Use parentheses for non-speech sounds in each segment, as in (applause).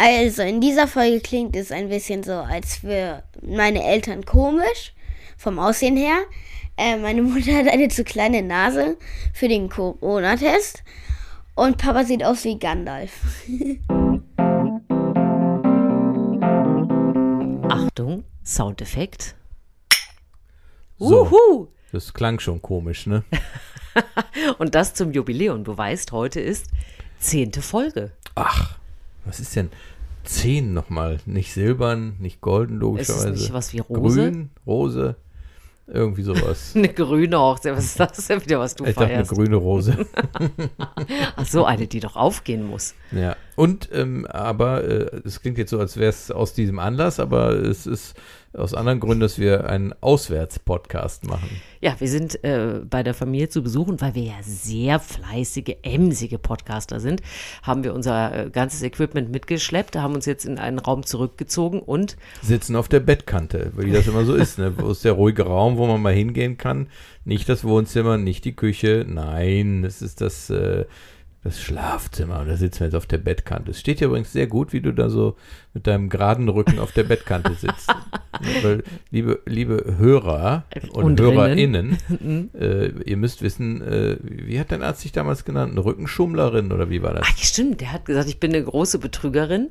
Also in dieser Folge klingt es ein bisschen so, als für meine Eltern komisch, vom Aussehen her. Äh, meine (laughs) Mutter hat eine zu kleine Nase für den Corona-Test. Und Papa sieht aus wie Gandalf. (laughs) Achtung, Soundeffekt. So. Uhu. Das klang schon komisch, ne? (laughs) Und das zum Jubiläum. Du weißt, heute ist zehnte Folge. Ach, was ist denn 10 nochmal? Nicht silbern, nicht golden, Ist logischerweise. es nicht was wie Rose? Grün, Rose, irgendwie sowas. (laughs) Eine grüne Hochzeit. Was ist das denn wieder, was du ich dachte eine feierst? grüne Rose. (laughs) (laughs) Ach so, eine, die doch aufgehen muss. ja. Und, ähm, aber, äh, es klingt jetzt so, als wäre es aus diesem Anlass, aber es ist aus anderen Gründen, dass wir einen Auswärts-Podcast machen. Ja, wir sind äh, bei der Familie zu Besuch und weil wir ja sehr fleißige, emsige Podcaster sind, haben wir unser äh, ganzes Equipment mitgeschleppt, haben uns jetzt in einen Raum zurückgezogen und Sitzen auf der Bettkante, wie das immer so ist. Ne? Wo ist der ruhige Raum, wo man mal hingehen kann? Nicht das Wohnzimmer, nicht die Küche. Nein, es ist das, äh, das Schlafzimmer. Und da sitzen wir jetzt auf der Bettkante. Es steht ja übrigens sehr gut, wie du da so mit deinem geraden Rücken auf der Bettkante sitzt. (laughs) Weil, liebe, liebe Hörer und, Und HörerInnen, äh, ihr müsst wissen, äh, wie hat dein Arzt dich damals genannt? Eine Rückenschummlerin oder wie war das? Ach, stimmt, der hat gesagt, ich bin eine große Betrügerin,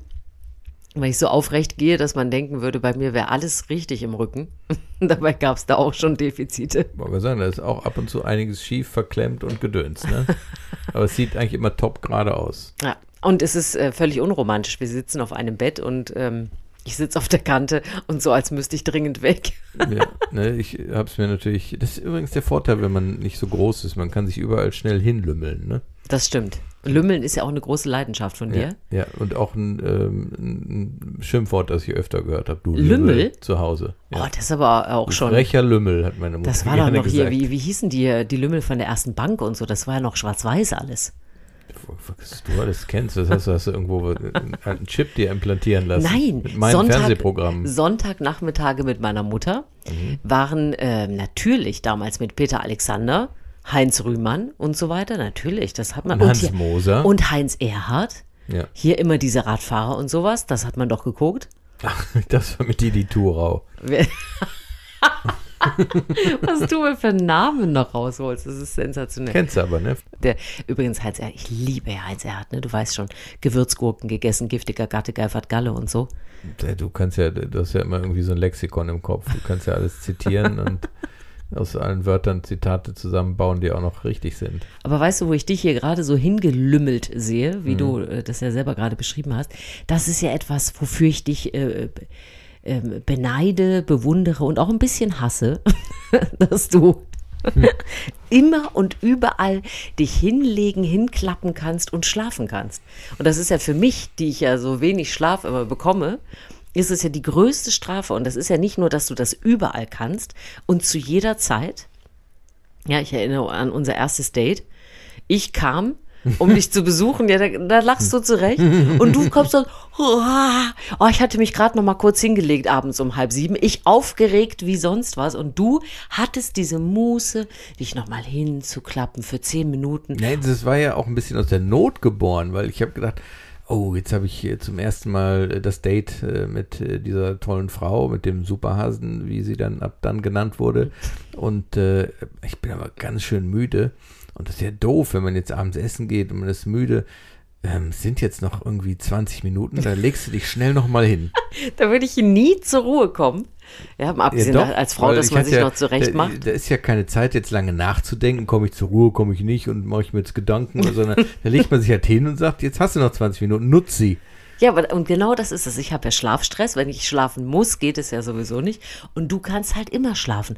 weil ich so aufrecht gehe, dass man denken würde, bei mir wäre alles richtig im Rücken. (laughs) Dabei gab es da auch schon Defizite. Wollen wir sagen, da ist auch ab und zu einiges schief, verklemmt und gedöns, ne? (laughs) Aber es sieht eigentlich immer top gerade aus. Ja, und es ist äh, völlig unromantisch. Wir sitzen auf einem Bett und ähm, ich sitze auf der Kante und so, als müsste ich dringend weg. Ja, ne, ich habe es mir natürlich. Das ist übrigens der Vorteil, wenn man nicht so groß ist. Man kann sich überall schnell hinlümmeln, ne? Das stimmt. Lümmeln ist ja auch eine große Leidenschaft von dir. Ja, ja, und auch ein, ähm, ein Schimpfwort, das ich öfter gehört habe. Du Lümmel? zu Hause. Ja. Oh, das ist aber auch Du schon. Frecher Lümmel, hat meine Mutter Das war doch noch hier, gesagt. wie, wie hießen die, die Lümmel von der ersten Bank und so, das war ja noch schwarz-weiß alles. Was du alles kennst, das heißt, du hast du irgendwo einen Chip dir implantieren lassen. Nein, Mit meinem Sonntag, Fernsehprogramm. Sonntagnachmittage mit meiner Mutter Mhm. waren ähm, natürlich damals mit Peter Alexander, Heinz Rühmann und so weiter. Natürlich, das hat man. Und Hans hier- Moser. Und Heinz Erhardt. Ja. Hier immer diese Radfahrer und sowas, das hat man doch geguckt. Ach, (laughs) das war mit Didi Thurau. (laughs) (laughs) Was du mir für Namen noch rausholst, das ist sensationell. Kennst du aber, ne? Der, übrigens, Heinz Erhardt, ich liebe ja Heinz Erhardt, ne? Du weißt schon, Gewürzgurken gegessen, giftiger Gatte, Geifert Galle und so. Du kannst ja, du hast ja immer irgendwie so ein Lexikon im Kopf. Du kannst ja alles zitieren (laughs) und aus allen Wörtern Zitate zusammenbauen, die auch noch richtig sind. Aber weißt du, wo ich dich hier gerade so hingelümmelt sehe, wie Mhm. du äh, das ja selber gerade beschrieben hast, das ist ja etwas, wofür ich dich äh, ähm, beneide, bewundere und auch ein bisschen hasse, (laughs) dass du immer und überall dich hinlegen, hinklappen kannst und schlafen kannst. Und das ist ja für mich, die ich ja so wenig Schlaf immer bekomme, ist es ja die größte Strafe. Und das ist ja nicht nur, dass du das überall kannst und zu jeder Zeit. Ja, ich erinnere an unser erstes Date. Ich kam, um dich zu besuchen. Ja, da, da lachst du zurecht. Und du kommst so, oh, ich hatte mich gerade noch mal kurz hingelegt abends um halb sieben. Ich aufgeregt wie sonst was. Und du hattest diese Muße, dich noch mal hinzuklappen für zehn Minuten. Nein, das war ja auch ein bisschen aus der Not geboren, weil ich habe gedacht, oh, jetzt habe ich hier zum ersten Mal äh, das Date äh, mit äh, dieser tollen Frau, mit dem Superhasen, wie sie dann ab dann genannt wurde. Und äh, ich bin aber ganz schön müde. Und das ist ja doof, wenn man jetzt abends essen geht und man ist müde. Ähm, es sind jetzt noch irgendwie 20 Minuten, da legst du dich schnell noch mal hin. (laughs) Da würde ich nie zur Ruhe kommen. Ja, mal abgesehen doch, als Frau, dass man sich ja, noch zurecht da, macht. Da ist ja keine Zeit, jetzt lange nachzudenken, komme ich zur Ruhe, komme ich nicht und mache ich mir jetzt Gedanken, sondern (laughs) da legt man sich halt hin und sagt, jetzt hast du noch 20 Minuten, nutz sie. Ja, aber und genau das ist es. Ich habe ja Schlafstress. Wenn ich schlafen muss, geht es ja sowieso nicht. Und du kannst halt immer schlafen.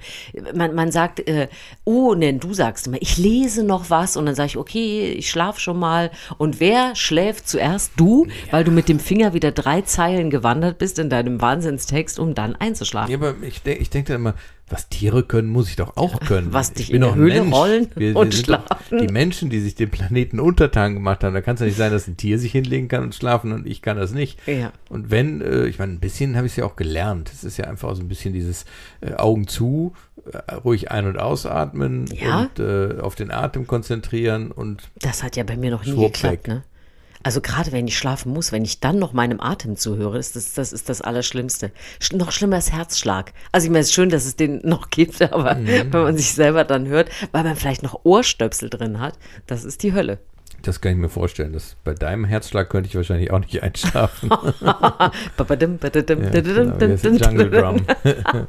Man, man sagt, äh, oh, nein, du sagst immer, ich lese noch was. Und dann sage ich, okay, ich schlafe schon mal. Und wer schläft zuerst? Du, weil du mit dem Finger wieder drei Zeilen gewandert bist in deinem Wahnsinnstext, um dann einzuschlafen. Ja, aber ich, denk, ich denke dann immer, was Tiere können, muss ich doch auch können. Was ich dich bin in der Höhle Mensch. rollen wir, und wir doch schlafen. Die Menschen, die sich den Planeten untertan gemacht haben, da kann es ja nicht sein, dass ein Tier sich hinlegen kann und schlafen und ich kann das nicht. Ja. Und wenn, äh, ich meine, ein bisschen habe ich es ja auch gelernt. Es ist ja einfach so ein bisschen dieses äh, Augen zu, äh, ruhig ein- und ausatmen Ja. und äh, auf den Atem konzentrieren und Das hat ja bei mir noch nie geklappt, ne? Also gerade wenn ich schlafen muss, wenn ich dann noch meinem Atem zuhöre, ist das, das ist das Allerschlimmste. Sch noch schlimmer als Herzschlag. Also ich meine, es ist schön, dass es den noch gibt, (laughs) aber Mhm. wenn man sich selber dann hört, weil man vielleicht noch Ohrstöpsel drin hat, das ist die Hölle. Das kann ich mir vorstellen. Das, bei deinem Herzschlag könnte ich wahrscheinlich auch nicht einschlafen. (laughs) Ja, genau, Jungle. Drum. (laughs)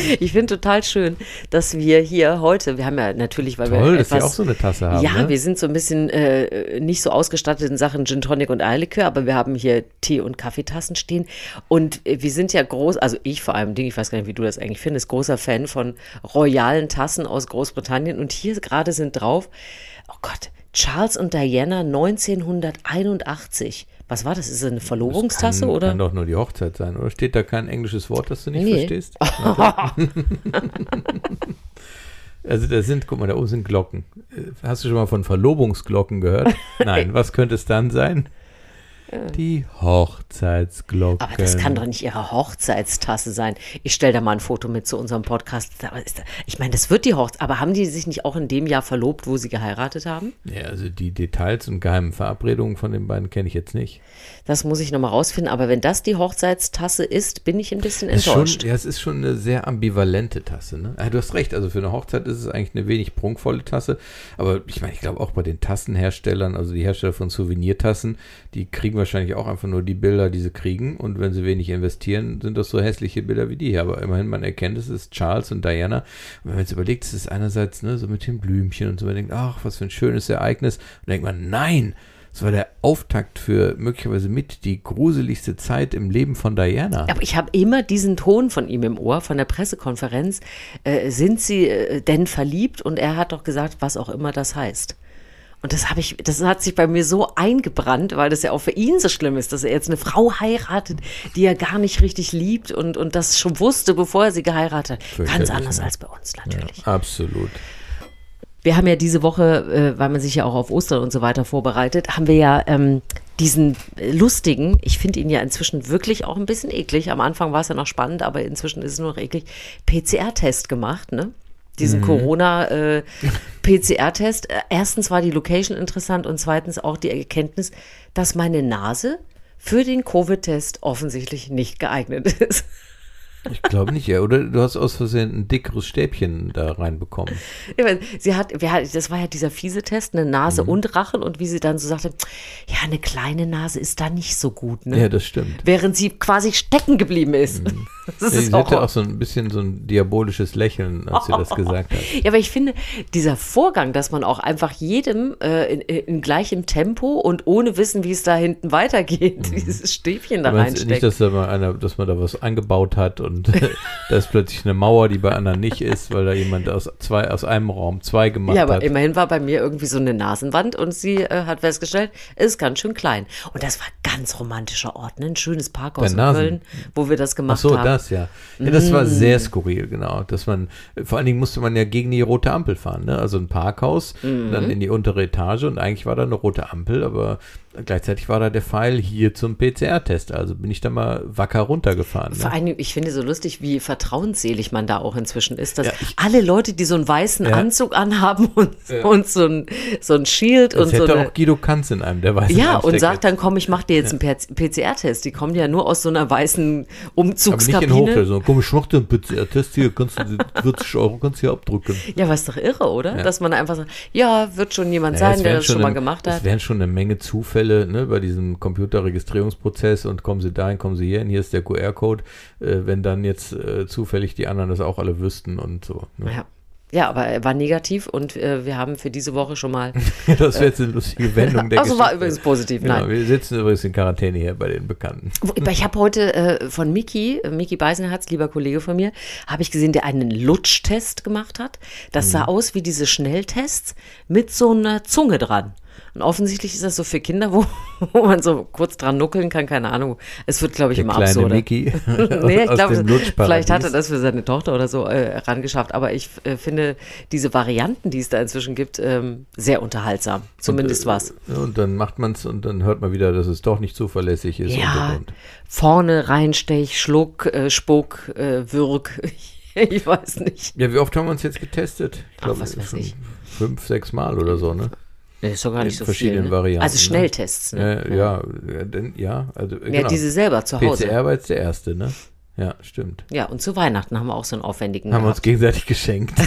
(laughs) Ich finde total schön, dass wir hier heute, wir haben ja natürlich, weil Toll, wir dass wir etwas, auch so eine Tasse haben. ja, ne? wir sind so ein bisschen äh, nicht so ausgestattet in Sachen Gin Tonic und Eierlikör, aber wir haben hier Tee- und Kaffeetassen stehen. Und äh, wir sind ja groß, also ich vor allem, Ding, ich weiß gar nicht, wie du das eigentlich findest, großer Fan von royalen Tassen aus Großbritannien. Und hier gerade sind drauf, oh Gott, Charles und Diana 1981. Was war das? Ist das eine Verlobungstasse kann, oder? Kann doch nur die Hochzeit sein, oder? Steht da kein englisches Wort, das du nicht Nee. verstehst? (laughs) also da sind, guck mal, da oben sind Glocken. Äh, Hast du schon mal von Verlobungsglocken gehört? (laughs) Nein, was könnte es dann sein? Die Hochzeitsglocken. Aber das kann doch nicht ihre Hochzeitstasse sein. Ich stelle da mal ein Foto mit zu unserem Podcast. Ich meine, das wird die Hochzeit. Aber haben die sich nicht auch in dem Jahr verlobt, wo sie geheiratet haben? Ja, also die Details und geheimen Verabredungen von den beiden kenne ich jetzt nicht. Das muss ich nochmal rausfinden. Aber wenn das die Hochzeitstasse ist, bin ich ein bisschen ist schon, enttäuscht. ja, es ist schon eine sehr ambivalente Tasse. Ne? Ah, du hast recht, also für eine Hochzeit ist es eigentlich eine wenig prunkvolle Tasse. Aber ich meine, ich glaube auch bei den Tassenherstellern, also die Hersteller von Souvenirtassen, die kriegen wahrscheinlich auch einfach nur die Bilder, die sie kriegen. Und wenn sie wenig investieren, sind das so hässliche Bilder wie die hier. Aber immerhin, man erkennt, es ist Charles und Diana. Und wenn man jetzt überlegt, es ist einerseits ne, so mit den Blümchen und so, man denkt, ach, was für ein schönes Ereignis. Und denkt man, nein, es war der Auftakt für möglicherweise mit die gruseligste Zeit im Leben von Diana. Aber ich habe immer diesen Ton von ihm im Ohr, von der Pressekonferenz. Äh, sind Sie äh, denn verliebt? Und er hat doch gesagt, was auch immer das heißt. Und das habe ich, das hat sich bei mir so eingebrannt, weil das ja auch für ihn so schlimm ist, dass er jetzt eine Frau heiratet, die er gar nicht richtig liebt und, und das schon wusste, bevor er sie geheiratet hat. Ganz anders ne? als bei uns natürlich. Absolut. Wir haben ja diese Woche, äh, weil man sich ja auch auf Ostern und so weiter vorbereitet, haben wir ja ähm, diesen lustigen, ich finde ihn ja inzwischen wirklich auch ein bisschen eklig. Am Anfang war es ja noch spannend, aber inzwischen ist es nur noch eklig. PCR-Test gemacht, ne? Diesen Corona-PCR-Test. Erstens war die Location interessant und zweitens auch die Erkenntnis, dass meine Nase für den Covid-Test offensichtlich nicht geeignet ist. Ich glaube nicht, ja. Oder du hast aus Versehen ein dickeres Stäbchen da reinbekommen. Ich meine, sie hat, hat, das war ja dieser fiese Test, eine Nase Mhm. und Rachen und wie sie dann so sagte, ja, eine kleine Nase ist da nicht so gut, ne? Ja, das stimmt. Während sie quasi stecken geblieben ist. (laughs) Das Sie ist hatte auch, auch so ein bisschen so ein diabolisches Lächeln, als sie das gesagt hat. (laughs) ja, aber ich finde, dieser Vorgang, dass man auch einfach jedem äh, in, in gleichem Tempo und ohne Wissen, wie es da hinten weitergeht, (laughs) dieses Stäbchen da Mhm. nicht, reinsteckt. dass da mal einer, dass man da was eingebaut hat und (laughs) da ist plötzlich eine Mauer, die bei anderen nicht ist, weil da jemand aus zwei, aus einem Raum zwei gemacht Ja, aber hat. immerhin war bei mir irgendwie so eine Nasenwand und sie äh, hat festgestellt, es ist ganz schön klein. Und das war ganz romantischer Ort, ne? ein schönes Parkhaus in Köln, wo wir das Ach gemacht so, haben. das ja. Ja, das war sehr Mm. skurril, genau. Dass man, vor allen Dingen musste man ja gegen die rote Ampel fahren, ne? Also ein Parkhaus, Mhm. dann in die untere Etage und eigentlich war da eine rote Ampel, aber gleichzeitig war da der Pfeil hier zum PCR-Test. Also bin ich da mal wacker runtergefahren. Vor Ne? allem, ich finde so lustig, wie vertrauensselig man da auch inzwischen ist, dass Ja, ich- alle Leute, die so einen weißen Ja. Anzug anhaben (laughs) und, und so ein, so ein Shield Das und so hätte eine, auch Guido Kanz in einem der weißen ja, und Anstecker. sagt dann, komm, ich mach dir jetzt einen PCR-Test. Die kommen ja nur aus so einer weißen aber nicht in Umzugskabine. Hochstelle, sondern komm, ich mach dir einen PCR-Test hier, kannst du, 40 (laughs) Euro kannst du hier abdrücken. Ja, ist doch irre, oder? Ja. Dass man einfach sagt, ja, wird schon jemand sein, es der das schon mal eine- gemacht Es hat. wären schon eine Menge Zufälle ne, bei diesem Computerregistrierungsprozess und kommen Sie dahin, kommen Sie hierhin, hier ist der QR-Code, äh, wenn dann jetzt äh, zufällig die anderen das auch alle wüssten und so. Ne? Ja. ja, aber er war negativ und äh, wir haben für diese Woche schon mal. (laughs) Das wäre jetzt eine lustige Wendung der (laughs) Also war übrigens positiv, Genau, nein. wir sitzen übrigens in Quarantäne hier bei den Bekannten. Ich habe heute äh, von Miki, äh, Miki Beisenherz, lieber Kollege von mir, habe ich gesehen, der einen Lutsch-Test gemacht hat. Das Mhm. sah aus wie diese Schnelltests mit so einer Zunge dran. Und offensichtlich ist das so für Kinder, wo, (laughs) wo man so kurz dran nuckeln kann, keine Ahnung. Es wird, glaube ich, Der immer kleine absurder. Mickey (laughs) (laughs) nee, ich glaube, vielleicht hat er das für seine Tochter oder so äh, rangeschafft. Aber ich äh, finde diese Varianten, die es da inzwischen gibt, ähm, sehr unterhaltsam. Zumindest was. Und dann macht man es und dann hört man wieder, dass es doch nicht zuverlässig ist. und, Ja, und, und. vorne reinstech, Schluck, äh, Spuck, äh, Würg. ich weiß nicht. Ja, wie oft haben wir uns jetzt getestet? Ich glaube, fünf, sechs Mal oder so, ne? Nee, ist doch gar nicht so verschiedenen viel. Ne? Varianten, Also ne? Schnelltests, ne? Äh, ja, ja, denn, ja, also Ja, genau. diese selber zu Hause. PCR war jetzt der erste, ne? Ja, stimmt. Ja, und zu Weihnachten haben wir auch so einen aufwendigen Haben wir uns gehabt. gegenseitig geschenkt. (laughs)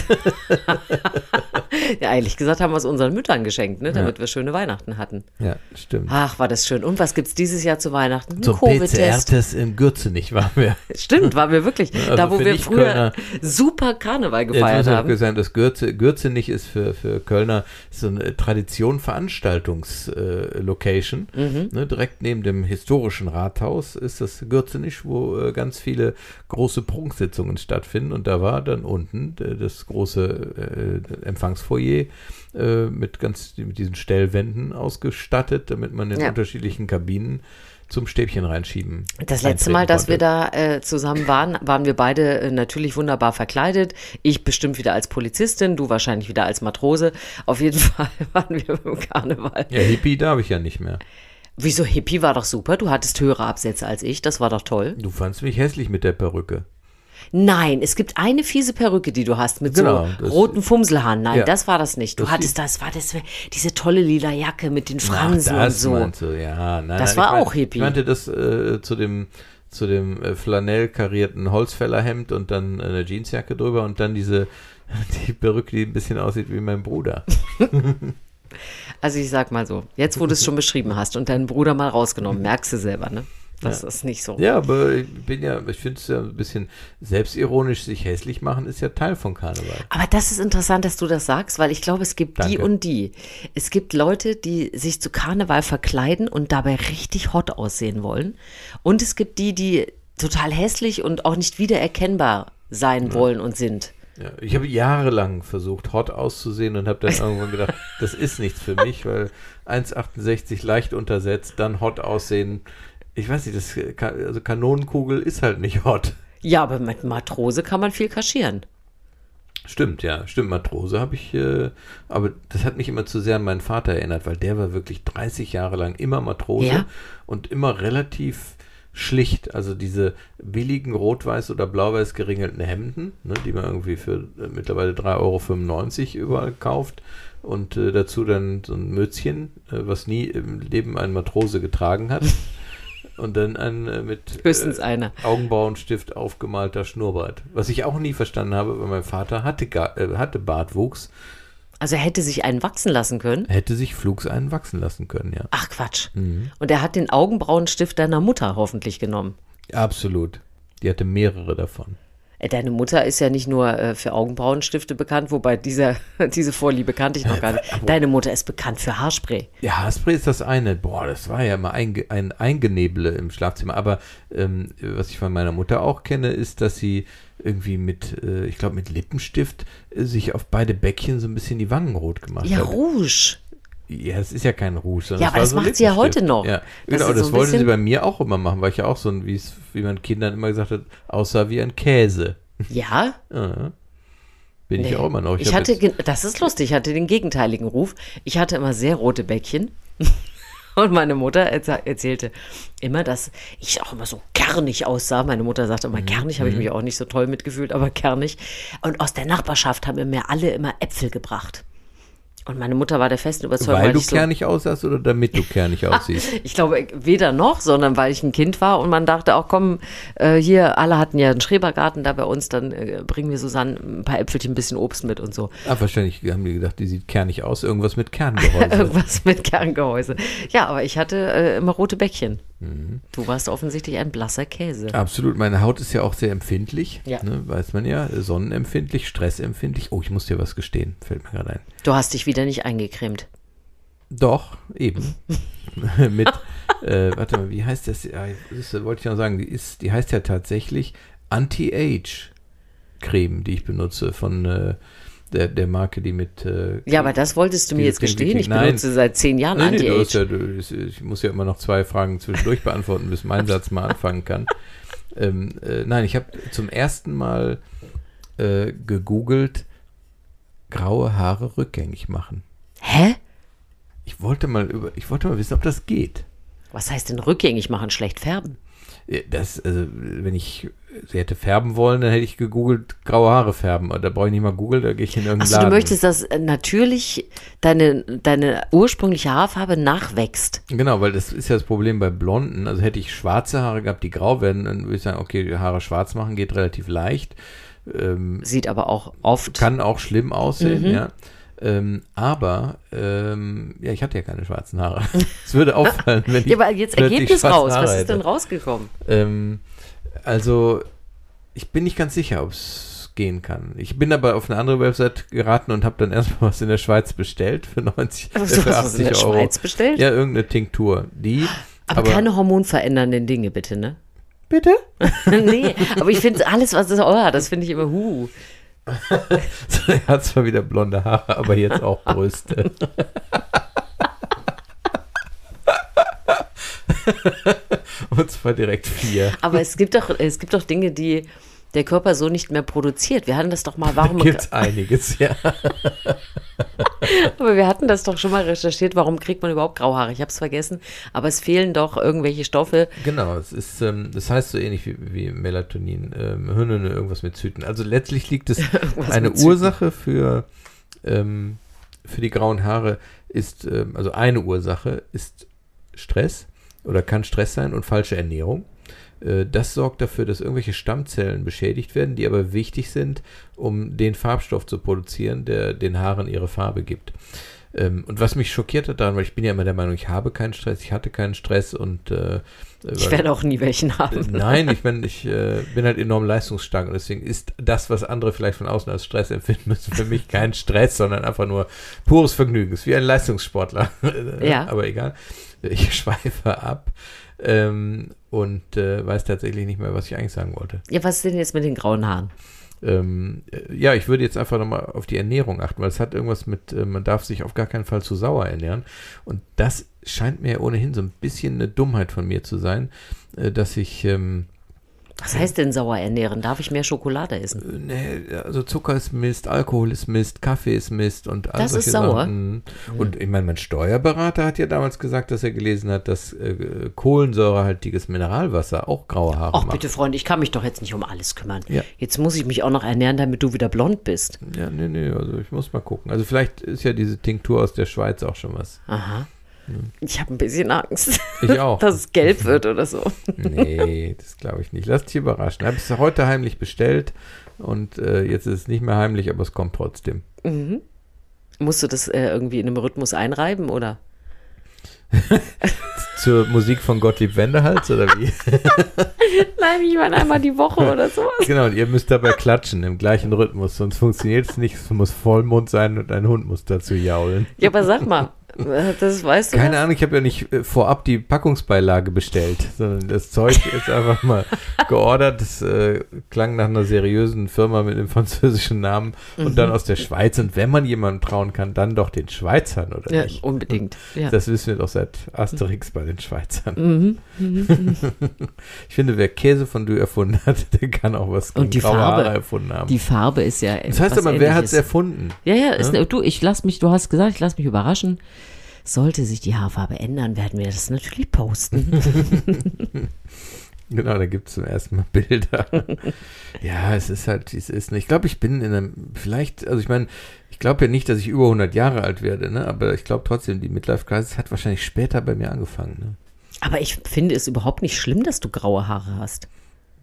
Ja, ehrlich gesagt haben wir es unseren Müttern geschenkt, ne, damit wir schöne Weihnachten hatten. ja, stimmt. Ach, war das schön. Und was gibt's dieses Jahr zu Weihnachten? Ein Zum. PCR-Test im Gürzenich waren wir. Stimmt, waren wir wirklich. Also da, wo wir früher super Karneval gefeiert muss ich haben. sagen, das Gürze, Gürzenich ist für, für Kölner so eine Tradition Veranstaltungs-Location. Mhm. Ne, direkt neben dem historischen Rathaus ist das Gürzenich, wo äh, ganz viele große Prunksitzungen stattfinden. Und da war dann unten äh, das große äh, Empfangsfoyer äh, mit ganz mit diesen Stellwänden ausgestattet, damit man in Ja. unterschiedlichen Kabinen zum Stäbchen reinschieben. Das letzte Mal, dass wir konnte. da äh, zusammen waren, waren wir beide äh, natürlich wunderbar verkleidet. Ich bestimmt wieder als Polizistin, du wahrscheinlich wieder als Matrose. Auf jeden (laughs) Fall waren wir beim Karneval. Ja, Hippie darf ich ja nicht mehr. Wieso Hippie war doch super? Du hattest höhere Absätze als ich, das war doch toll. Du fandst mich hässlich mit der Perücke. Nein, es gibt eine fiese Perücke, die du hast mit Genau, so roten Fumselhaaren. Nein, Ja. das war das nicht. Du Das hattest das, war das diese tolle lila Jacke mit den Fransen Ach, und so. du, ja. Nein, Das nein, war ich mein- auch Hippie. Ich meinte das äh, zu dem zu dem äh, flanell karierten Holzfällerhemd und dann eine Jeansjacke drüber und dann diese (laughs) die Perücke, die ein bisschen aussieht wie mein Bruder. (laughs) Also ich sag mal so, jetzt wo du es schon beschrieben hast und deinen Bruder mal rausgenommen, merkst du selber, ne? Das ist nicht so. Ja, aber ich bin ja, ich finde es ja ein bisschen selbstironisch, sich hässlich machen, ist ja Teil von Karneval. Aber das ist interessant, dass du das sagst, weil ich glaube, es gibt die Danke. und die. Es gibt Leute, die sich zu Karneval verkleiden und dabei richtig hot aussehen wollen. Und es gibt die, die total hässlich und auch nicht wiedererkennbar sein wollen und sind. Ja, ich habe jahrelang versucht, hot auszusehen und habe dann (laughs) irgendwann gedacht, das ist nichts für mich, weil 1,68 leicht untersetzt, dann hot aussehen. Ich weiß nicht, das, also Kanonenkugel ist halt nicht hot. Ja, aber mit Matrose kann man viel kaschieren. Stimmt, ja, stimmt. Matrose habe ich, äh, aber das hat mich immer zu sehr an meinen Vater erinnert, weil der war wirklich 30 Jahre lang immer Matrose Ja? und immer relativ schlicht. Also diese billigen rot-weiß oder blau-weiß geringelten Hemden, ne, die man irgendwie für äh, mittlerweile 3,95 Euro überall kauft. Und äh, dazu dann so ein Mützchen, äh, was nie im Leben ein Matrose getragen hat. (laughs) Und dann ein äh, mit Höchstens äh, einer. Augenbrauenstift aufgemalter Schnurrbart. Was ich auch nie verstanden habe, weil mein Vater hatte, gar, äh, hatte Bartwuchs, Also er hätte sich einen wachsen lassen können. hätte sich flugs einen wachsen lassen können, ja. Ach Quatsch. Mhm. Und er hat den Augenbrauenstift deiner Mutter hoffentlich genommen. Absolut. Die hatte mehrere davon. Deine Mutter ist ja nicht nur äh, für Augenbrauenstifte bekannt, wobei dieser, (laughs) diese Vorliebe kannte ich noch gar nicht. Deine Mutter ist bekannt für Haarspray. Ja, Haarspray ist das eine. Boah, das war ja mal ein, ein Eingenebele im Schlafzimmer. Aber ähm, was ich von meiner Mutter auch kenne, ist, dass sie irgendwie mit, äh, ich glaube, mit Lippenstift äh, sich auf beide Bäckchen so ein bisschen die Wangen rot gemacht Ja, hat. Rouge. Ja, es ist ja kein Rouge, Ja, aber das so macht sie ja heute noch. Ja, Das genau, das so ein wollte sie bei mir auch immer machen, weil ich ja auch so ein, wie es, wie man Kindern immer gesagt hat, aussah wie ein Käse. Ja? (laughs) Ja. Bin ich Nee. auch immer noch. Ich, hab hatte, das ist lustig, ich hatte den gegenteiligen Ruf. Ich hatte immer sehr rote Bäckchen. (laughs) Und meine Mutter erzählte immer, dass ich auch immer so kernig aussah. Meine Mutter sagte Mhm. immer, kernig habe ich mich auch nicht so toll mitgefühlt, aber kernig. Und aus der Nachbarschaft haben mir alle immer Äpfel gebracht. Und meine Mutter war der festen Überzeugung, weil du ich so, kernig aussahst oder damit du kernig (laughs) aussiehst? ich glaube, weder noch, sondern weil ich ein Kind war und man dachte auch, komm, äh, hier, alle hatten ja einen Schrebergarten da bei uns, dann äh, bringen wir Susanne ein paar Äpfelchen, ein bisschen Obst mit und so. ah, wahrscheinlich haben die gedacht, die sieht kernig aus. Irgendwas mit Kerngehäuse. (laughs) Irgendwas mit Kerngehäuse. Ja, aber ich hatte äh, immer rote Bäckchen. Mhm. Du warst offensichtlich ein blasser Käse. Absolut. Meine Haut ist ja auch sehr empfindlich. Ja. Ne, weiß man ja. Sonnenempfindlich, stressempfindlich. Oh, ich muss dir was gestehen. Fällt mir gerade ein. Du hast dich wieder nicht eingecremt. Doch, eben. (laughs) Mit, äh, warte mal, wie heißt das? Das wollte ich noch sagen. Die, ist, die heißt ja tatsächlich Anti-Age-Creme, die ich benutze von äh, der, der Marke, die mit. Äh, Ja, aber das wolltest du mir jetzt gestehen. Ich Nein. benutze seit zehn Jahren hast Anti-Age. ja, ich muss ja immer noch zwei Fragen zwischendurch beantworten, bis mein Satz mal anfangen kann. Ähm, äh, nein, ich habe zum ersten Mal äh, gegoogelt, graue Haare rückgängig machen. Hä? Ich wollte mal über, ich wollte mal wissen, ob das geht. Was heißt denn rückgängig machen, schlecht färben? Das, also, wenn ich sie hätte färben wollen, dann hätte ich gegoogelt, graue Haare färben. Da brauche ich nicht mal googeln, da gehe ich in irgendeinen Achso, du Laden. möchtest, dass natürlich deine, deine ursprüngliche Haarfarbe nachwächst. Genau, weil das ist ja das Problem bei Blonden. Also hätte ich schwarze Haare gehabt, die grau werden, dann würde ich sagen, okay, die Haare schwarz machen geht relativ leicht. Ähm, Sieht aber auch oft. kann auch schlimm aussehen, Mhm. ja. Ähm, aber, ähm, ja, ich hatte ja keine schwarzen Haare. (laughs) Es würde auffallen, wenn (laughs) ich ja, aber jetzt Ergebnis raus. Haare Was ist denn rausgekommen? Ähm, also, ich bin nicht ganz sicher, ob es gehen kann. Ich bin aber auf eine andere Website geraten und habe dann erstmal was in der Schweiz bestellt für 90, äh, Also, für hast du was in 80 der Euro. Schweiz bestellt? Ja, irgendeine Tinktur. Die, aber, keine hormonverändernden Dinge, bitte, ne? Bitte? (laughs) nee, aber ich finde alles, was ist, oh, das finde ich immer, hu. (laughs) er hat zwar wieder blonde Haare, aber jetzt auch Brüste. (laughs) und zwar direkt vier. Aber es gibt doch, es gibt doch Dinge, die der Körper so nicht mehr produziert. Wir hatten das doch mal, warum, Gibt's einiges, ja. (laughs) aber wir hatten das doch schon mal recherchiert, warum kriegt man überhaupt graue Haare? Ich habe es vergessen, aber es fehlen doch irgendwelche Stoffe. Genau, es ist, ähm, das heißt so ähnlich wie, wie Melatonin, ähm, Hirne, irgendwas mit Zyten. Also letztlich liegt es (laughs) eine. Ursache für, ähm, für die grauen Haare ist, ähm, also eine Ursache ist Stress oder kann Stress sein und falsche Ernährung. Äh, Das sorgt dafür, dass irgendwelche Stammzellen beschädigt werden, die aber wichtig sind, um den Farbstoff zu produzieren, der den Haaren ihre Farbe gibt. Ähm, Und was mich schockiert hat daran, weil ich bin ja immer der Meinung, ich habe keinen Stress, ich hatte keinen Stress und äh, Ich werde auch nie welchen haben. äh, Nein, ich meine, ich äh, bin halt enorm leistungsstark und deswegen ist das, was andere vielleicht von außen als Stress empfinden müssen, für mich kein Stress, sondern einfach nur pures Vergnügen. Ist wie ein Leistungssportler. (laughs) Ja. Aber egal. Ich schweife ab ähm, und äh, weiß tatsächlich nicht mehr, was ich eigentlich sagen wollte. Ja, was ist denn jetzt mit den grauen Haaren? Ähm, äh, ja, ich würde jetzt einfach nochmal auf die Ernährung achten, weil es hat irgendwas mit, äh, man darf sich auf gar keinen Fall zu sauer ernähren. Und das scheint mir ohnehin so ein bisschen eine Dummheit von mir zu sein, äh, dass ich, ähm, Was heißt denn sauer ernähren? Darf ich mehr Schokolade essen? Nee, also Zucker ist Mist, Alkohol ist Mist, Kaffee ist Mist und all Das ist sauer? Sachen. Und ich meine, mein Steuerberater hat ja damals gesagt, dass er gelesen hat, dass äh, kohlensäurehaltiges Mineralwasser auch graue Haare Ach macht. bitte, Freund, ich kann mich doch jetzt nicht um alles kümmern. Ja. Jetzt muss ich mich auch noch ernähren, damit du wieder blond bist. Ja, nee, nee, also ich muss mal gucken. Also vielleicht ist ja diese Tinktur aus der Schweiz auch schon was. Aha. Ich habe ein bisschen Angst, Ich auch. (laughs) dass es gelb wird oder so. Nee, das glaube ich nicht. Lass dich überraschen. Habe es heute heimlich bestellt und äh, jetzt ist es nicht mehr heimlich, aber es kommt trotzdem. Musst du das äh, irgendwie in einem Rhythmus einreiben oder? (laughs) Zur Musik von Gottlieb Wendehals oder wie? (laughs) Nein, ich meine einmal die Woche oder sowas. Genau, und ihr müsst dabei klatschen im gleichen Rhythmus, sonst funktioniert es nicht. Es muss Vollmond sein und ein Hund muss dazu jaulen. Ja, aber sag mal, (laughs) das weißt du. Keine das? Ahnung, ich habe ja nicht äh, vorab die Packungsbeilage bestellt, sondern das Zeug ist einfach mal (laughs) geordert. Das äh, klang nach einer seriösen Firma mit einem französischen Namen und Mhm. dann aus der Schweiz. Und wenn man jemandem trauen kann, dann doch den Schweizern, oder Ja, nicht? unbedingt. (laughs) Ja. Das wissen wir doch seit Asterix bei den Schweizern. Mhm. Ich finde, wer Käse von du erfunden hat, der kann auch was gegen Und die graue Farbe. Haare erfunden haben. Die Farbe ist ja. das heißt aber, wer hat es erfunden? Ja, ja, ist, Ja? du, ich lass mich, du hast gesagt, ich lass mich überraschen. Sollte sich die Haarfarbe ändern, werden wir das natürlich posten. (laughs) Genau, da gibt es zum ersten Mal Bilder. (laughs) ja, es ist halt, es ist. Ich glaube, ich bin in einem, vielleicht, also ich meine, ich glaube ja nicht, dass ich über 100 Jahre alt werde, ne? aber ich glaube trotzdem, die Midlife Crisis hat wahrscheinlich später bei mir angefangen. Ne? Aber ich finde es überhaupt nicht schlimm, dass du graue Haare hast.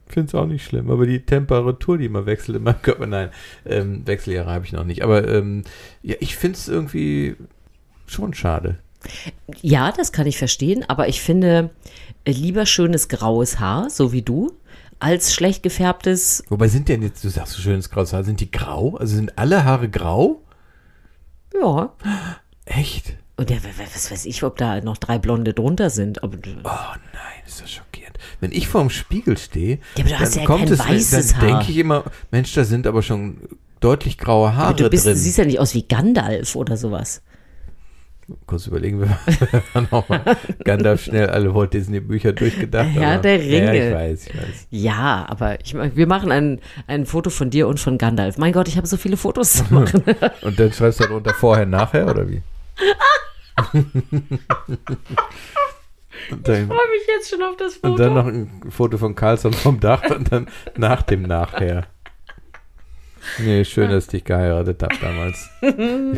Ich finde es auch nicht schlimm, aber die Temperatur, die immer wechselt in meinem Körper, nein, ähm, Wechseljahre habe ich noch nicht. Aber ähm, ja, ich finde es irgendwie schon schade. Ja, das kann ich verstehen, aber ich finde äh, lieber schönes graues Haar, so wie du, als schlecht gefärbtes. Wobei sind denn jetzt, du sagst so schönes graues Haar, sind die grau? Also sind alle Haare grau? Ja. Echt? Und ja, was weiß ich, ob da noch drei Blonde drunter sind. Aber, Oh nein, ist das schockierend. Wenn ich vorm Spiegel stehe, Ja, du dann ja kommt es, weißes dann denke ich immer, Mensch, da sind aber schon deutlich graue Haare aber du bist, drin. siehst ja nicht aus wie Gandalf oder sowas. Kurz überlegen, wir waren auch mal Gandalf schnell alle Walt Disney Bücher durchgedacht. Herr aber- der Ringe. Ja, ich weiß, ich weiß. Ja, aber ich, wir machen ein, ein Foto von dir und von Gandalf. Mein Gott, ich habe so viele Fotos zu machen. (laughs) (laughs) Und dann schreibst du darunter vorher, nachher oder wie? (laughs) Dann, freue mich jetzt schon auf das Foto. und dann noch ein Foto von Carlson vom Dach und dann nach dem Nachher. Nee, schön, dass ich dich geheiratet habe damals.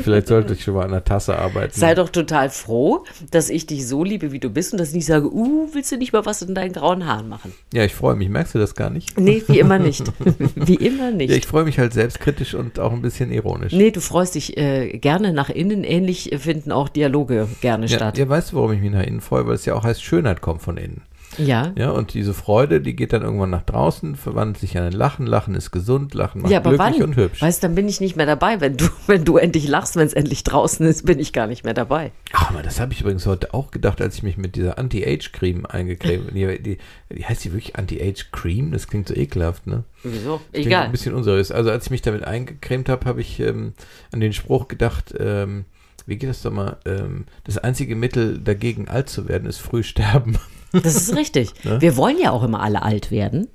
Vielleicht sollte ich schon mal an der Tasse arbeiten. Sei doch total froh, dass ich dich so liebe, wie du bist und dass ich nicht sage, uh, willst du nicht mal was in deinen grauen Haaren machen? ja, ich freue mich. Merkst du das gar nicht? Nee, wie immer nicht. (laughs) wie immer nicht. Ja, ich freue mich halt selbstkritisch und auch ein bisschen ironisch. nee, du freust dich äh, gerne nach innen. Ähnlich finden auch Dialoge gerne Ja, statt. ja, weißt du, warum ich mich nach innen freue? Weil es ja auch heißt, Schönheit kommt von innen. Ja. Ja, und diese Freude, die geht dann irgendwann nach draußen, verwandelt sich in ein Lachen. Lachen ist gesund, Lachen macht Ja, aber glücklich wann? und hübsch. Weißt, dann bin ich nicht mehr dabei. Wenn du, (laughs) wenn du endlich lachst, wenn es endlich draußen ist, bin ich gar nicht mehr dabei. Ach, aber das habe ich übrigens heute auch gedacht, als ich mich mit dieser Anti-Age-Cream eingecremt die, die, die heißt die wirklich Anti-Age-Cream? Das klingt so ekelhaft, ne? Wieso? Klingt Egal. ein bisschen unseriös. Also als ich mich damit eingecremt habe, habe ich ähm, an den Spruch gedacht, ähm, wie geht das doch mal? Ähm, das einzige Mittel dagegen alt zu werden, ist früh sterben. Das ist richtig. (laughs) Ne? Wir wollen ja auch immer alle alt werden.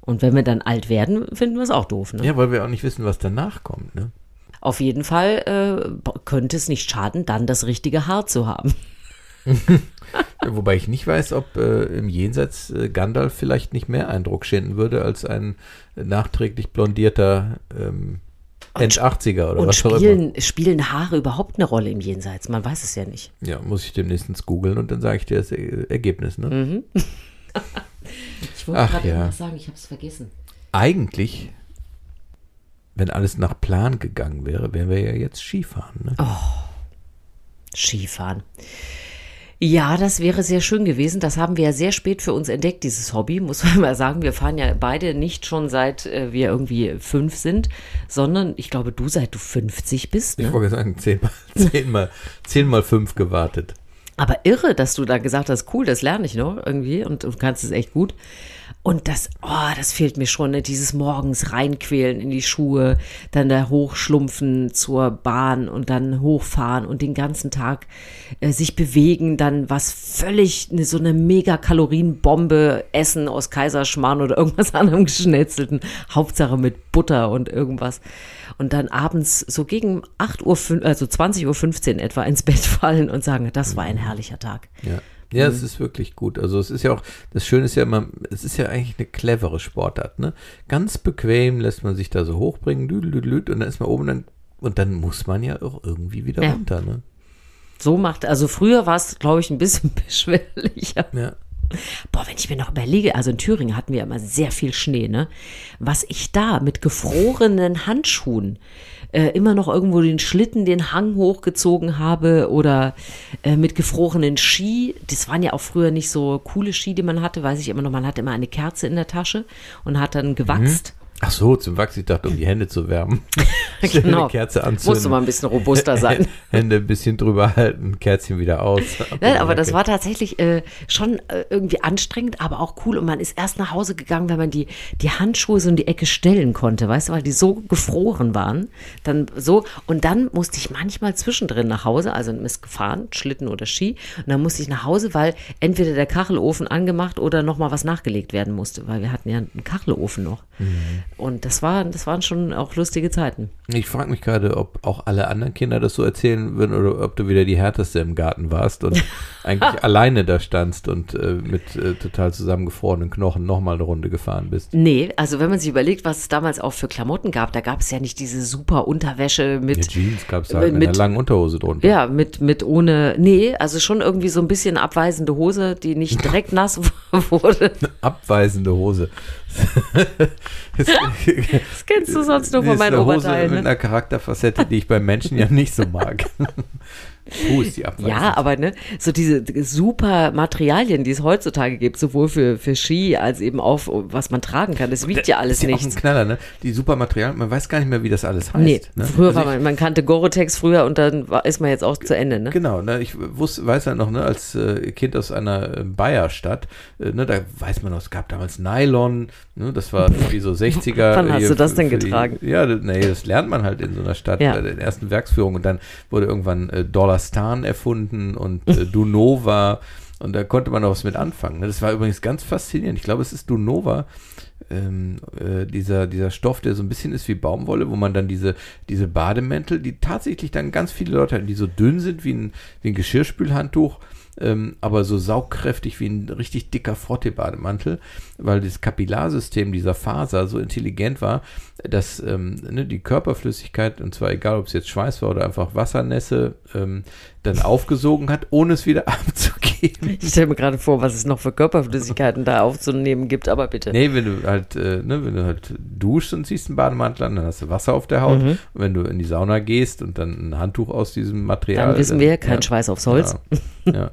Und wenn wir dann alt werden, finden wir es auch doof. Ne? ja, weil wir auch nicht wissen, was danach kommt, ne? Auf jeden Fall äh, könnte es nicht schaden, dann das richtige Haar zu haben. (laughs) Wobei ich nicht weiß, ob äh, im Jenseits äh, Gandalf vielleicht nicht mehr Eindruck schinden würde als ein äh, nachträglich blondierter ähm, End-80er oder Und was auch immer. spielen, spielen Haare überhaupt eine Rolle im Jenseits? Man weiß es ja nicht. Ja, muss ich demnächst ins googeln und dann sage ich dir das äh, Ergebnis. Ne? Mhm. (laughs) Ich wollte gerade ja. sagen, ich habe es vergessen. Eigentlich, wenn alles nach Plan gegangen wäre, wären wir ja jetzt Skifahren. Ne? Skifahren. Ja, das wäre sehr schön gewesen. Das haben wir ja sehr spät für uns entdeckt, dieses Hobby, muss man mal sagen. Wir fahren ja beide nicht schon seit äh, wir irgendwie fünf sind, sondern ich glaube, du seit du 50 bist. Ich Ne? wollte sagen, zehnmal, (laughs) zehnmal, zehnmal fünf gewartet. Aber irre, dass du da gesagt hast, cool, das lerne ich noch irgendwie und du kannst es echt gut. Und das, oh, das fehlt mir schon, ne? dieses morgens reinquälen in die Schuhe, dann da hochschlumpfen zur Bahn und dann hochfahren und den ganzen Tag äh, sich bewegen, dann was völlig, ne, so eine mega Kalorienbombe essen aus Kaiserschmarrn oder irgendwas (laughs) anderem geschnetzelten, Hauptsache mit Butter und irgendwas. Und dann abends so gegen 8 Uhr, also 20 Uhr 15 etwa ins Bett fallen und sagen, das war ein herrlicher Tag. Ja. Ja, Mhm. es ist wirklich gut. Also es ist ja auch, das Schöne ist ja immer, es ist ja eigentlich eine clevere Sportart, ne? Ganz bequem lässt man sich da so hochbringen, düdelüdelüd, und dann ist man oben dann, und dann muss man ja auch irgendwie wieder Ja. runter, ne? So macht, also früher war es, glaube ich, ein bisschen (laughs) beschwerlicher. Ja. Boah, wenn ich mir noch überlege, also in Thüringen hatten wir immer sehr viel Schnee, ne? Was ich da mit gefrorenen Handschuhen äh, immer noch irgendwo den Schlitten, den Hang hochgezogen habe oder äh, mit gefrorenen Ski. Das waren ja auch früher nicht so coole Ski, die man hatte, weiß ich immer noch. Man hatte immer eine Kerze in der Tasche und hat dann gewachst. Ach so, zum Wachs, ich dachte, um die Hände zu wärmen. (laughs) Genau. Eine Kerze anzünden. Musste mal ein bisschen robuster sein. (laughs) Hände ein bisschen drüber halten, Kerzchen wieder aus. (laughs) Nein, aber das war tatsächlich äh, schon äh, irgendwie anstrengend, aber auch cool. Und man ist erst nach Hause gegangen, wenn man die, die Handschuhe so in die Ecke stellen konnte, weißt du, weil die so gefroren waren. Dann so. Und dann musste ich manchmal zwischendrin nach Hause, also ist gefahren, Schlitten oder Ski. Und dann musste ich nach Hause, weil entweder der Kachelofen angemacht oder nochmal was nachgelegt werden musste, weil wir hatten ja einen Kachelofen noch. Und das, war, das waren schon auch lustige Zeiten. Ich frage mich gerade, ob auch alle anderen Kinder das so erzählen würden oder ob du wieder die härteste im Garten warst und (laughs) eigentlich alleine da standst und äh, mit äh, total zusammengefrorenen Knochen nochmal eine Runde gefahren bist. Nee, also wenn man sich überlegt, was es damals auch für Klamotten gab, da gab es ja nicht diese super Unterwäsche mit. Ja, Jeans gab es halt mit, mit- einer langen Unterhose drunter. Ja, mit, mit ohne, nee, also schon irgendwie so ein bisschen abweisende Hose, die nicht (laughs) direkt nass (laughs) wurde. Abweisende Hose. (laughs) (laughs) das kennst du sonst nur von meinen eine Hose Oberteilen. mit Ne? einer Charakterfacette, die ich bei Menschen ja nicht so mag. (laughs) Puh, ist die abweisend. Ja, aber ne, so diese super Materialien, die es heutzutage gibt, sowohl für, für Ski als eben auch, was man tragen kann, das wiegt ja alles ist ja auch nichts. ein Knaller, ne? Die Supermaterialien, man weiß gar nicht mehr, wie das alles heißt. Nee, ne? früher Also war man, man kannte Gore-Tex früher und dann war, ist man jetzt auch zu Ende, ne? Genau, ne, ich wusste, weiß ja noch, ne, als äh, Kind aus einer äh, Bayerstadt, äh, ne, da weiß man noch, es gab damals Nylon, ne, das war wie so (laughs) 60er. Wann hast du das denn für die- getragen? Ja, das- nee, das lernt man halt in so einer Stadt, Ja. bei den ersten Werksführungen und dann wurde irgendwann äh, Dollarstan erfunden und äh, (laughs) Dunova und da konnte man noch was mit anfangen. Ne? Das war übrigens ganz faszinierend. Ich glaube, es ist Dunova, ähm, äh, dieser, dieser Stoff, der so ein bisschen ist wie Baumwolle, wo man dann diese, diese Bademäntel, die tatsächlich dann ganz viele Leute hatten, die so dünn sind wie ein, wie ein Geschirrspülhandtuch, ähm, aber so saugkräftig wie ein richtig dicker Frottee-Bademantel, weil das Kapillarsystem dieser Faser so intelligent war, dass ähm, ne, die Körperflüssigkeit, und zwar egal, ob es jetzt Schweiß war oder einfach Wassernässe, ähm, dann aufgesogen hat, ohne es wieder (laughs) abzugeben. Ich stelle mir gerade vor, was es noch für Körperflüssigkeiten da aufzunehmen gibt, aber bitte. Nee, wenn du halt, äh, ne, wenn du halt duschst und ziehst einen Bademantel an, dann hast du Wasser auf der Haut. Mhm. Und wenn du in die Sauna gehst und dann ein Handtuch aus diesem Material. Dann wissen wir, kein Schweiß aufs Holz. Ja, (laughs) ja.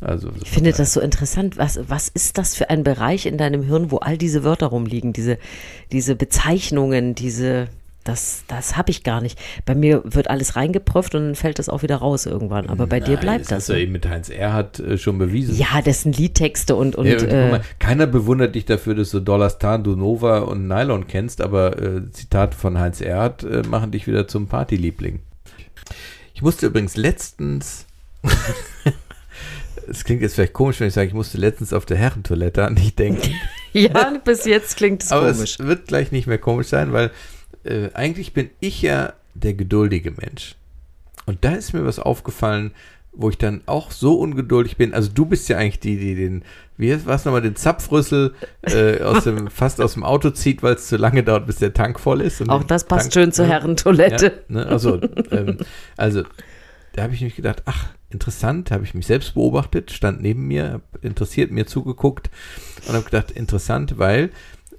Also, Ich finde das so interessant. Was, was ist das für ein Bereich in deinem Hirn, wo all diese Wörter rumliegen, diese, diese Bezeichnungen, diese, das, das habe ich gar nicht. Bei mir wird alles reingeprüft und dann fällt das auch wieder raus irgendwann. Aber bei dir Nein, bleibt das. das. hast du so. eben mit Heinz Erhardt äh, schon bewiesen. Ja, das sind Liedtexte und, und, Ja, äh, mal, keiner bewundert dich dafür, dass du Dollarstan, Dunova und Nylon kennst, aber äh, Zitate von Heinz Erhardt äh, machen dich wieder zum Partyliebling. Ich musste übrigens letztens, (laughs) es klingt jetzt vielleicht komisch, wenn ich sage, ich musste letztens auf der Herrentoilette an dich denken. (laughs) ja, bis jetzt klingt es aber komisch. es wird gleich nicht mehr komisch sein, weil äh, eigentlich bin ich ja der geduldige Mensch. Und da ist mir was aufgefallen, wo ich dann auch so ungeduldig bin. Also du bist ja eigentlich die, die den, wie war es nochmal, den Zapfrüssel äh, aus dem, (laughs) fast aus dem Auto zieht, weil es zu lange dauert, bis der Tank voll ist. Auch das passt Tank- schön zur Ja. Herrentoilette. Ja, ne, also, ähm, also, da habe ich mich gedacht, ach, interessant, habe ich mich selbst beobachtet, stand neben mir, interessiert mir zugeguckt und habe gedacht, interessant, weil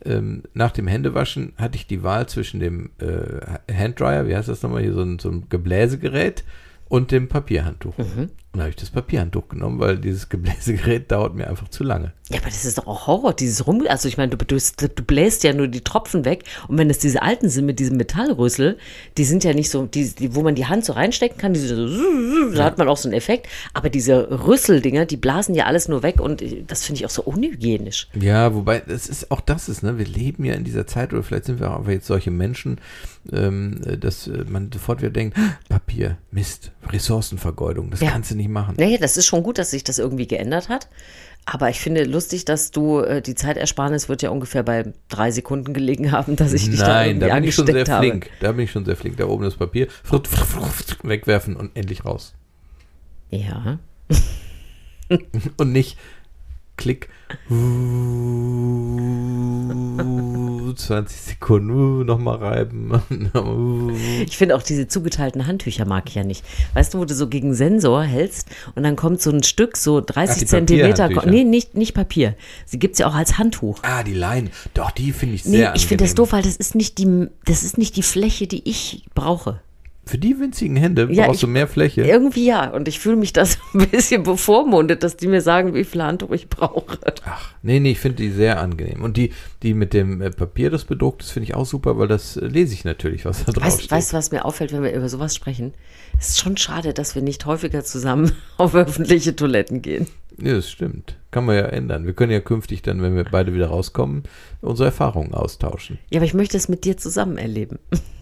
ähm, nach dem Händewaschen hatte ich die Wahl zwischen dem äh, Handdryer, wie heißt das nochmal, hier so ein, so ein Gebläsegerät und dem Papierhandtuch. Mhm. Und da habe ich das Papierhandtuch genommen, weil dieses Gebläsegerät dauert mir einfach zu lange. Ja, aber das ist doch auch Horror, dieses Rum. Also ich meine, du, du, du bläst ja nur die Tropfen weg. Und wenn es diese alten sind mit diesem Metallrüssel, die sind ja nicht so, die, die, wo man die Hand so reinstecken kann, diese so, da hat man auch so einen Effekt. Aber diese Rüsseldinger, die blasen ja alles nur weg und das finde ich auch so unhygienisch. Ja, wobei, das ist auch das ist, ne? Wir leben ja in dieser Zeit, oder vielleicht sind wir auch einfach jetzt solche Menschen, ähm, dass man sofort wieder denkt, Papier, Mist, Ressourcenvergeudung, das Ja. kannst du nicht machen. Naja, das ist schon gut, dass sich das irgendwie geändert hat. Aber ich finde lustig, dass du äh, die Zeitersparnis wird ja ungefähr bei drei Sekunden gelegen haben, dass ich dich da Nein, irgendwie da bin ich schon sehr habe. flink. Da bin ich schon sehr flink. Da oben das Papier, wegwerfen und endlich raus. Ja. (laughs) Und nicht Klick, uh, 20 Sekunden, nochmal reiben. Ich finde auch diese zugeteilten Handtücher mag ich ja nicht. Weißt du, wo du so gegen Sensor hältst und dann kommt so ein Stück, so 30 Ach, Zentimeter. Nee, nicht, nicht Papier. Sie gibt es ja auch als Handtuch. Ah, die Leinen. Doch, die finde ich Nee, sehr ich finde das doof, weil das ist nicht die, das ist nicht die Fläche, die ich brauche. Für die winzigen Hände Ja, brauchst du ich- mehr Fläche. Irgendwie ja. Und ich fühle mich da so ein bisschen bevormundet, dass die mir sagen, wie viel Handtuch ich brauche. Ach, nee, nee, ich finde die sehr angenehm. Und die, die mit dem äh, Papier, das bedruckt ist, finde ich auch super, weil das äh, lese ich natürlich, was da drauf Weißt, steht. weißt du, was mir auffällt, wenn wir über sowas sprechen? Es ist schon schade, dass wir nicht häufiger zusammen (laughs) auf öffentliche Toiletten gehen. Ja, das stimmt. Kann man ja ändern. Wir können ja künftig dann, wenn wir beide wieder rauskommen, unsere Erfahrungen austauschen. Ja, aber ich möchte es mit dir zusammen erleben. (laughs)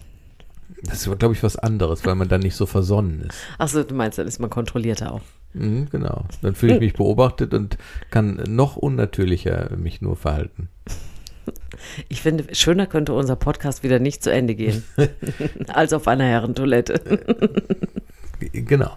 Das ist, glaube ich, was anderes, weil man dann nicht so versonnen ist. Achso, du meinst, dann ist man kontrollierter auch. Mhm, genau. Dann fühle ich mich beobachtet und kann noch unnatürlicher mich nur verhalten. Ich finde, schöner könnte unser Podcast wieder nicht zu Ende gehen, (laughs) als auf einer Herrentoilette. Genau.